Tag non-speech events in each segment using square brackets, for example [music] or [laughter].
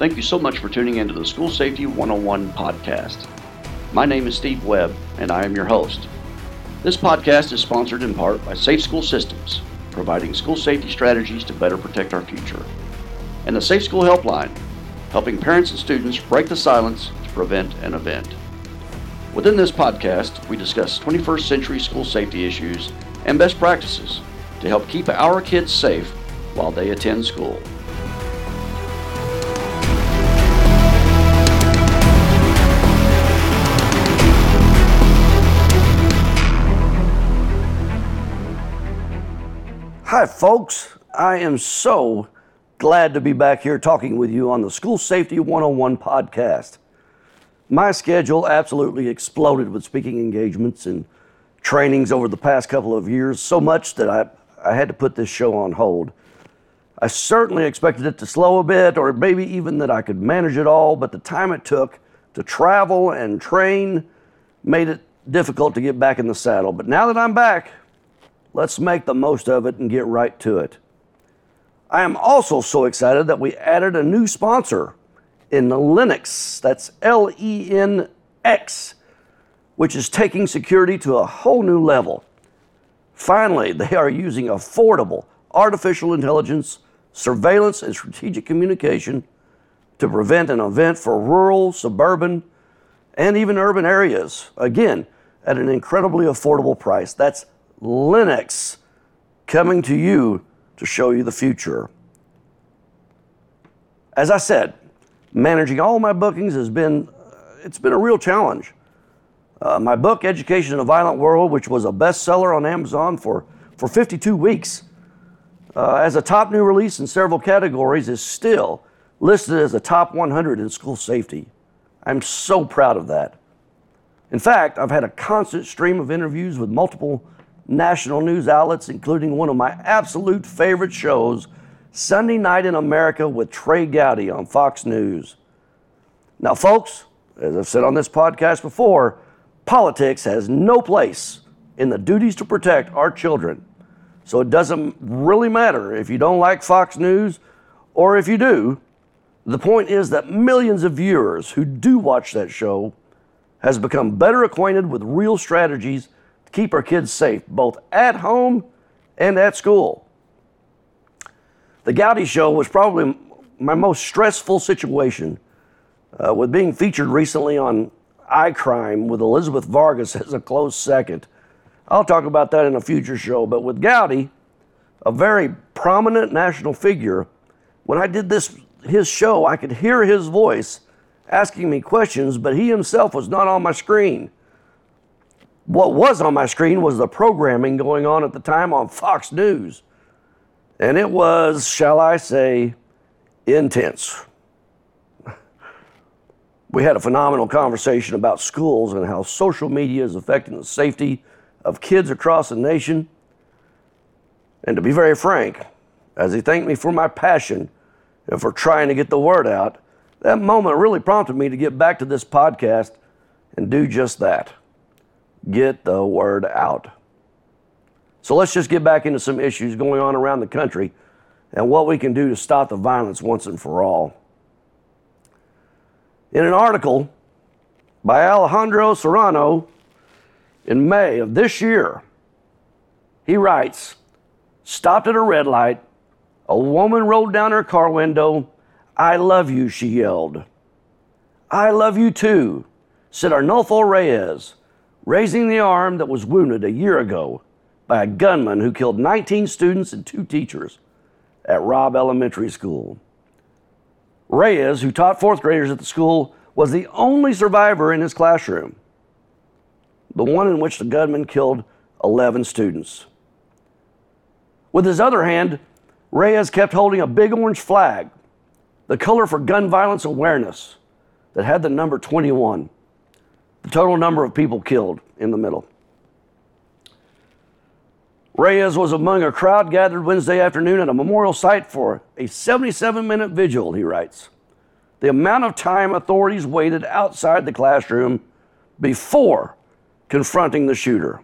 Thank you so much for tuning into the School Safety 101 podcast. My name is Steve Webb, and I am your host. This podcast is sponsored in part by Safe School Systems, providing school safety strategies to better protect our future, and the Safe School Helpline, helping parents and students break the silence to prevent an event. Within this podcast, we discuss 21st century school safety issues and best practices to help keep our kids safe while they attend school. Hi, folks. I am so glad to be back here talking with you on the School Safety 101 podcast. My schedule absolutely exploded with speaking engagements and trainings over the past couple of years, so much that I, I had to put this show on hold. I certainly expected it to slow a bit, or maybe even that I could manage it all, but the time it took to travel and train made it difficult to get back in the saddle. But now that I'm back, let's make the most of it and get right to it. I am also so excited that we added a new sponsor in Lenx. That's L E N X, which is taking security to a whole new level. Finally, [laughs] they are using affordable artificial intelligence, surveillance, and strategic communication to prevent an event for rural, suburban, and even urban areas. Again, at an incredibly affordable price. That's Lenx coming to you to show you the future. As I said, managing all my bookings has been it's been a real challenge. Uh, my book, Education in a Violent World, which was a bestseller on Amazon for, for 52 weeks, uh, as a top new release in several categories, is still listed as a top 100 in school safety. I'm so proud of that. In fact, I've had a constant stream of interviews with multiple national news outlets, including one of my absolute favorite shows, Sunday Night in America with Trey Gowdy on Fox News. Now, folks, as I've said on this podcast before, politics has no place in the duties to protect our children. So it doesn't really matter if you don't like Fox News or if you do. The point is that millions of viewers who do watch that show has become better acquainted with real strategies keep our kids safe, both at home and at school. The Gowdy Show was probably my most stressful situation, uh, with being featured recently on I Crime with Elizabeth Vargas [laughs] as a close second. I'll talk about that in a future show, but with Gowdy, a very prominent national figure, when I did this his show, I could hear his voice asking me questions, but he himself was not on my screen. What was on my screen was the programming going on at the time on Fox News. And it was, shall I say, intense. [laughs] We had a phenomenal conversation about schools and how social media is affecting the safety of kids across the nation. And to be very frank, as he thanked me for my passion and for trying to get the word out, that moment really prompted me to get back to this podcast and do just that get the word out. So let's just get back into some issues going on around the country and what we can do to stop the violence once and for all. In an article by Alejandro Serrano in May of this year, he writes Stopped at a red light, a woman rolled down her car window. I love you, she yelled. I love you too, said Arnulfo Reyes, raising the arm that was wounded a year ago by a gunman who killed 19 students and two teachers at Robb Elementary School. Reyes, who taught fourth graders at the school, was the only survivor in his classroom, the one in which the gunman killed 11 students. With his other hand, Reyes kept holding a big orange flag, the color for gun violence awareness, that had the number 21, the total number of people killed in the middle. Reyes was among a crowd gathered Wednesday afternoon at a memorial site for a 77 minute vigil, he writes. The amount of time authorities waited outside the classroom before confronting the shooter.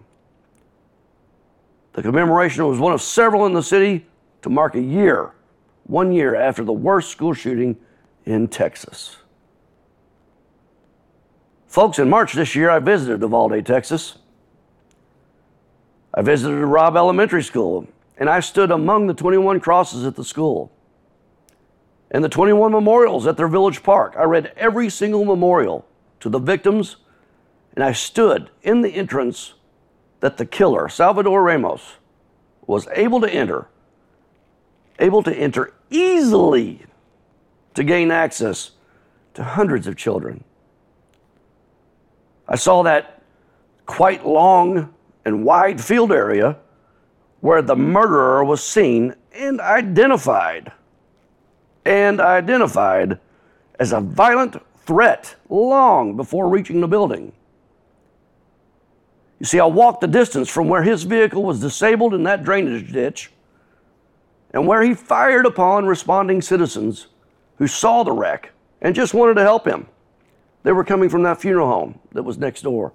The commemoration was one of several in the city to mark a year one year after the worst school shooting in Texas. Folks, in March this year, I visited Uvalde, Texas. I visited Robb Elementary School, and I stood among the 21 crosses at the school and the 21 memorials at their village park. I read every single memorial to the victims, and I stood in the entrance that the killer, Salvador Ramos, was able to enter, able to enter easily to gain access to hundreds of children. I saw that quite long and wide field area where the murderer was seen and identified and identified as a violent threat long before reaching the building. You see, I walked the distance from where his vehicle was disabled in that drainage ditch and where he fired upon responding citizens who saw the wreck and just wanted to help him. They were coming from that funeral home that was next door.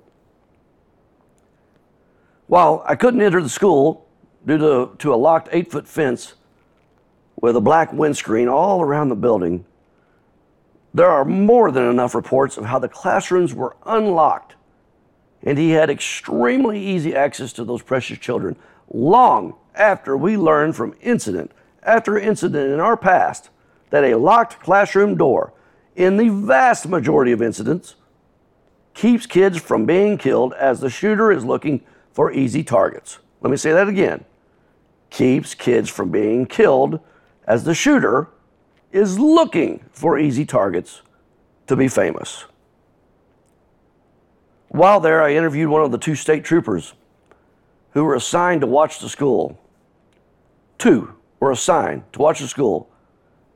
While I couldn't enter the school due to, to a locked eight foot fence, with a black windscreen all around the building, there are more than enough reports of how the classrooms were unlocked and he had extremely easy access to those precious children long after we learned from incident after incident in our past that a locked classroom door, in the vast majority of incidents, keeps kids from being killed as the shooter is looking for easy targets. Let me say that again. Keeps kids from being killed as the shooter is looking for easy targets to be famous. While there, I interviewed one of the two state troopers who were assigned to watch the school. Two were assigned to watch the school,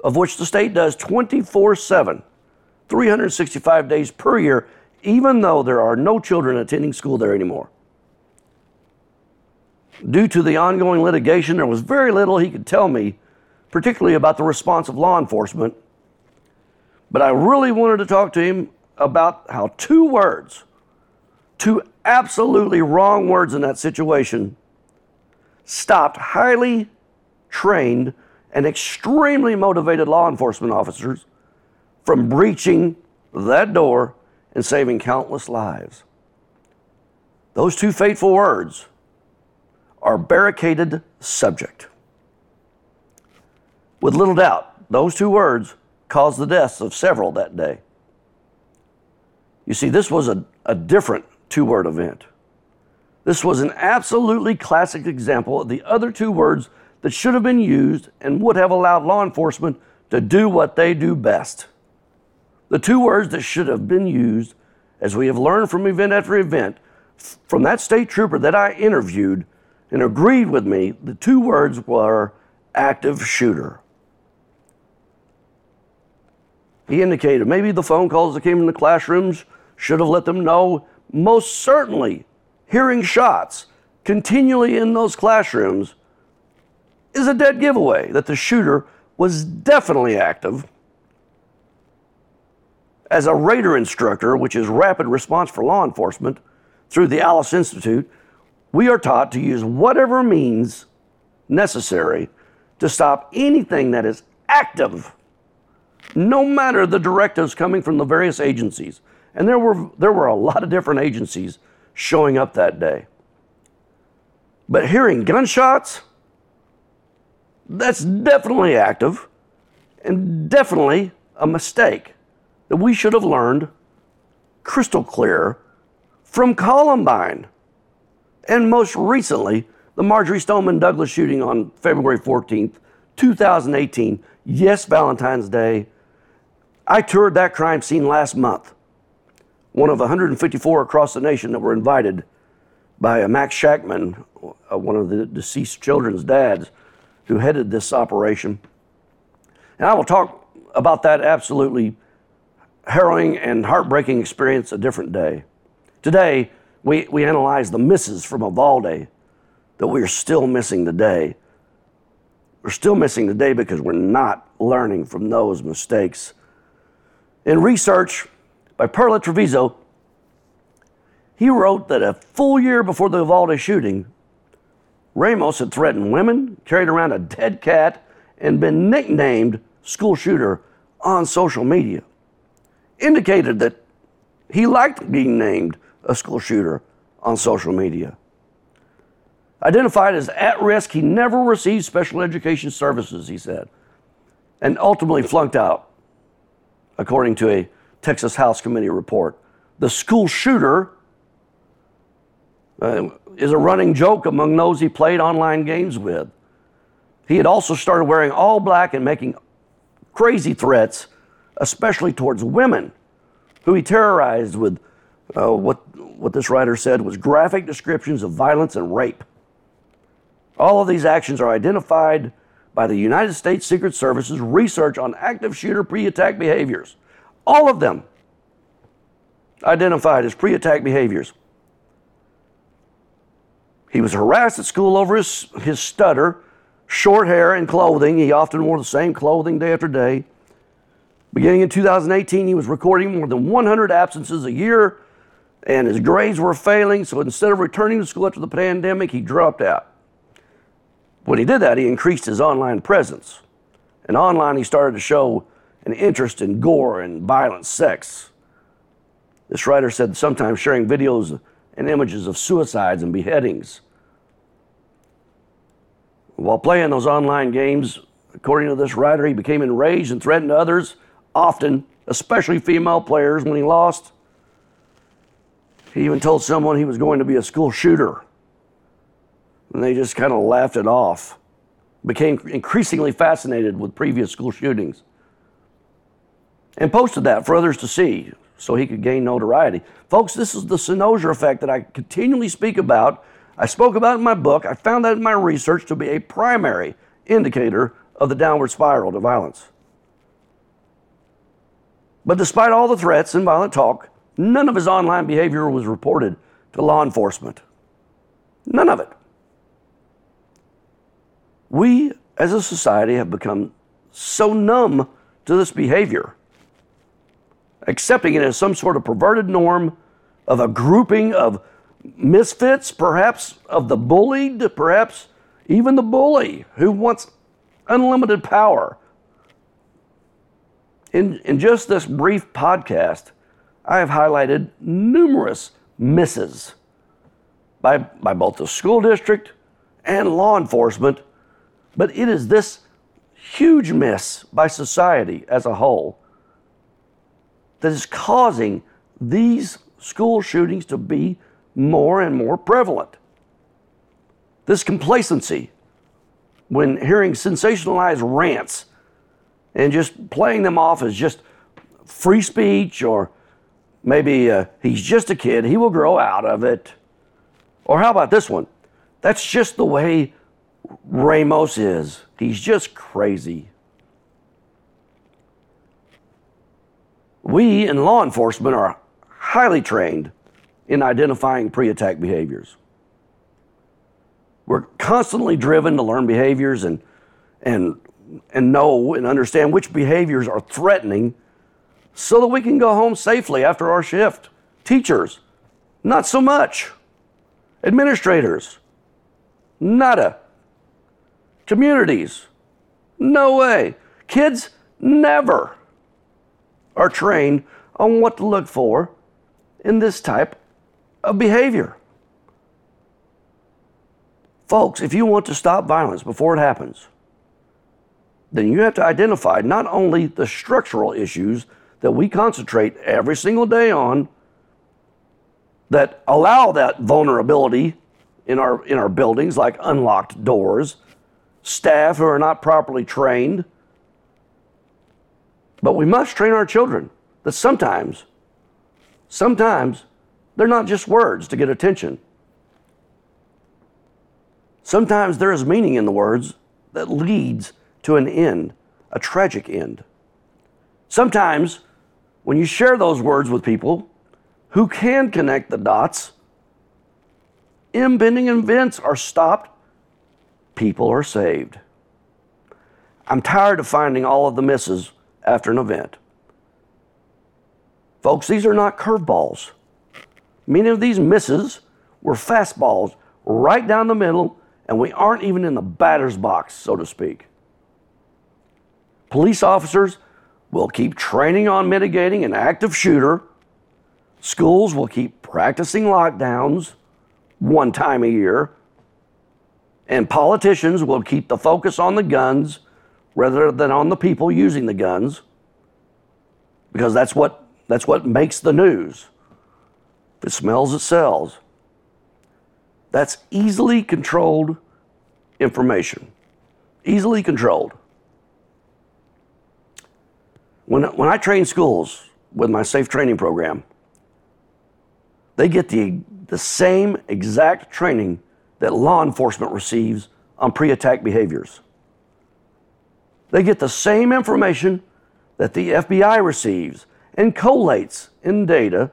of which the state does 24 7, 365 days per year, even though there are no children attending school there anymore. Due to the ongoing litigation, there was very little he could tell me particularly about the response of law enforcement. But I really wanted to talk to him about how two words, two absolutely wrong words in that situation, stopped highly trained and extremely motivated law enforcement officers from breaching that door and saving countless lives. Those two fateful words are barricaded subject. With little doubt, those two words caused the deaths of several that day. You see, this was a, a different two word event. This was an absolutely classic example of the other two words that should have been used and would have allowed law enforcement to do what they do best. The two words that should have been used, as we have learned from event after event, from that state trooper that I interviewed and agreed with me, the two words were active shooter. He indicated maybe the phone calls that came in the classrooms should have let them know. Most certainly, hearing shots continually in those classrooms is a dead giveaway that the shooter was definitely active. As a radar instructor, which is rapid response for law enforcement, through the Alice Institute, we are taught to use whatever means necessary to stop anything that is active no matter the directives coming from the various agencies. And there were, there were a lot of different agencies showing up that day. But hearing gunshots, that's definitely active and definitely a mistake that we should have learned crystal clear from Columbine. And most recently, the Marjory Stoneman Douglas shooting on February 14th, 2018. Yes, Valentine's Day I toured that crime scene last month, one of 154 across the nation that were invited by Max Shackman, uh, one of the deceased children's dads, who headed this operation. And I will talk about that absolutely harrowing and heartbreaking experience a different day. Today, we, we analyze the misses from Uvalde that we are still missing today. We're still missing today because we're not learning from those mistakes in research by Perla Trevizo, he wrote that a full year before the Uvalde shooting, Ramos had threatened women, carried around a dead cat, and been nicknamed school shooter on social media. Indicated that he liked being named a school shooter on social media. Identified as at risk, he never received special education services, he said, and ultimately flunked out, according to a Texas House Committee report. The school shooter uh, is a running joke among those he played online games with. He had also started wearing all black and making crazy threats, especially towards women, who he terrorized with uh, what, what this writer said was graphic descriptions of violence and rape. All of these actions are identified by the United States Secret Service's research on active shooter pre attack behaviors. All of them identified as pre attack behaviors. He was harassed at school over his, his stutter, short hair, and clothing. He often wore the same clothing day after day. Beginning in 2018, he was recording more than 100 absences a year, and his grades were failing. So instead of returning to school after the pandemic, he dropped out. When he did that, he increased his online presence. And online, he started to show an interest in gore and violent sex. This writer said sometimes sharing videos and images of suicides and beheadings. While playing those online games, according to this writer, he became enraged and threatened others, often, especially female players, when he lost. He even told someone he was going to be a school shooter. And they just kind of laughed it off. Became increasingly fascinated with previous school shootings. And posted that for others to see so he could gain notoriety. Folks, this is the cynosure effect that I continually speak about I spoke about in my book. I found that in my research to be a primary indicator of the downward spiral to violence. But despite all the threats and violent talk, none of his online behavior was reported to law enforcement. None of it. We as a society have become so numb to this behavior, accepting it as some sort of perverted norm of a grouping of misfits, perhaps of the bullied, perhaps even the bully who wants unlimited power. In, in just this brief podcast, I have highlighted numerous misses by, by both the school district and law enforcement, but it is this huge miss by society as a whole that is causing these school shootings to be more and more prevalent. This complacency, when hearing sensationalized rants and just playing them off as just free speech or maybe uh, he's just a kid, he will grow out of it. Or how about this one? That's just the way Ramos is. He's just crazy. We in law enforcement are highly trained in identifying pre attack behaviors. We're constantly driven to learn behaviors and, and, and know and understand which behaviors are threatening so that we can go home safely after our shift. Teachers, not so much. Administrators, nada. Communities, no way. Kids, never are trained on what to look for in this type of behavior. Folks, if you want to stop violence before it happens, then you have to identify not only the structural issues that we concentrate every single day on that allow that vulnerability in our, in our buildings, like unlocked doors, staff who are not properly trained, but we must train our children that sometimes, sometimes they're not just words to get attention. Sometimes there is meaning in the words that leads to an end, a tragic end. Sometimes, when you share those words with people who can connect the dots, impending events are stopped, people are saved. I'm tired of finding all of the misses after an event. Folks, these are not curveballs. Many of these misses were fastballs right down the middle, and we aren't even in the batter's box, so to speak. Police officers will keep training on mitigating an active shooter. Schools will keep practicing lockdowns one time a year. And politicians will keep the focus on the guns rather than on the people using the guns because that's what, that's what makes the news. If it smells, it sells. That's easily controlled information. Easily controlled. When, when I train schools with my safe training program, they get the, the same exact training that law enforcement receives on pre attack behaviors. They get the same information that the FBI receives and collates in data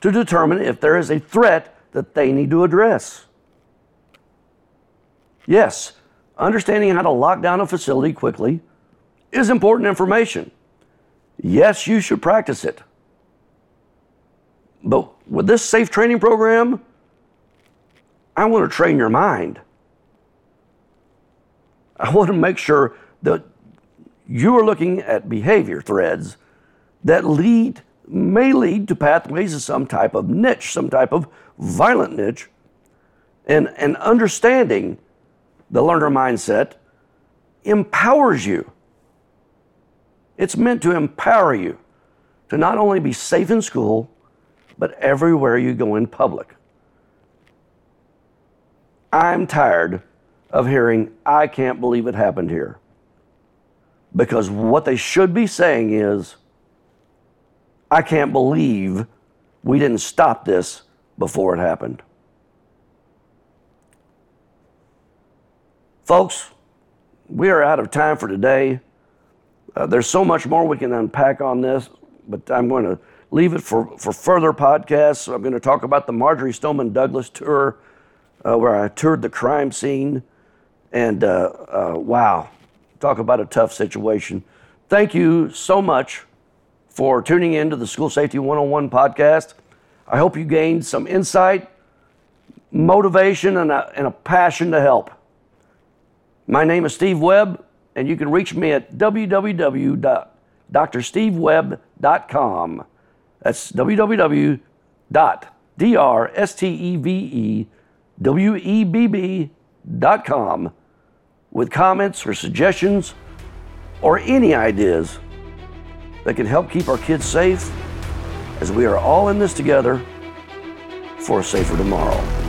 to determine if there is a threat that they need to address. Yes, understanding how to lock down a facility quickly is important information. Yes, you should practice it. But with this safe training program, I want to train your mind. I want to make sure that you are looking at behavior threads that lead may lead to pathways of some type of niche, some type of violent niche, and, and understanding the learner mindset empowers you. It's meant to empower you to not only be safe in school, but everywhere you go in public. I'm tired of hearing, I can't believe it happened here. Because what they should be saying is, I can't believe we didn't stop this before it happened. Folks, we are out of time for today. Uh, there's so much more we can unpack on this, but I'm going to leave it for, for further podcasts. I'm going to talk about the Marjory Stoneman Douglas tour, uh, where I toured the crime scene. And uh, uh wow, talk about a tough situation. Thank you so much for tuning in to the School Safety 101 podcast. I hope you gained some insight, motivation, and a, and a passion to help. My name is Steve Webb, and you can reach me at www.drstevewebb.com. That's www.drstevewebb.com with comments or suggestions or any ideas that can help keep our kids safe as we are all in this together for a safer tomorrow.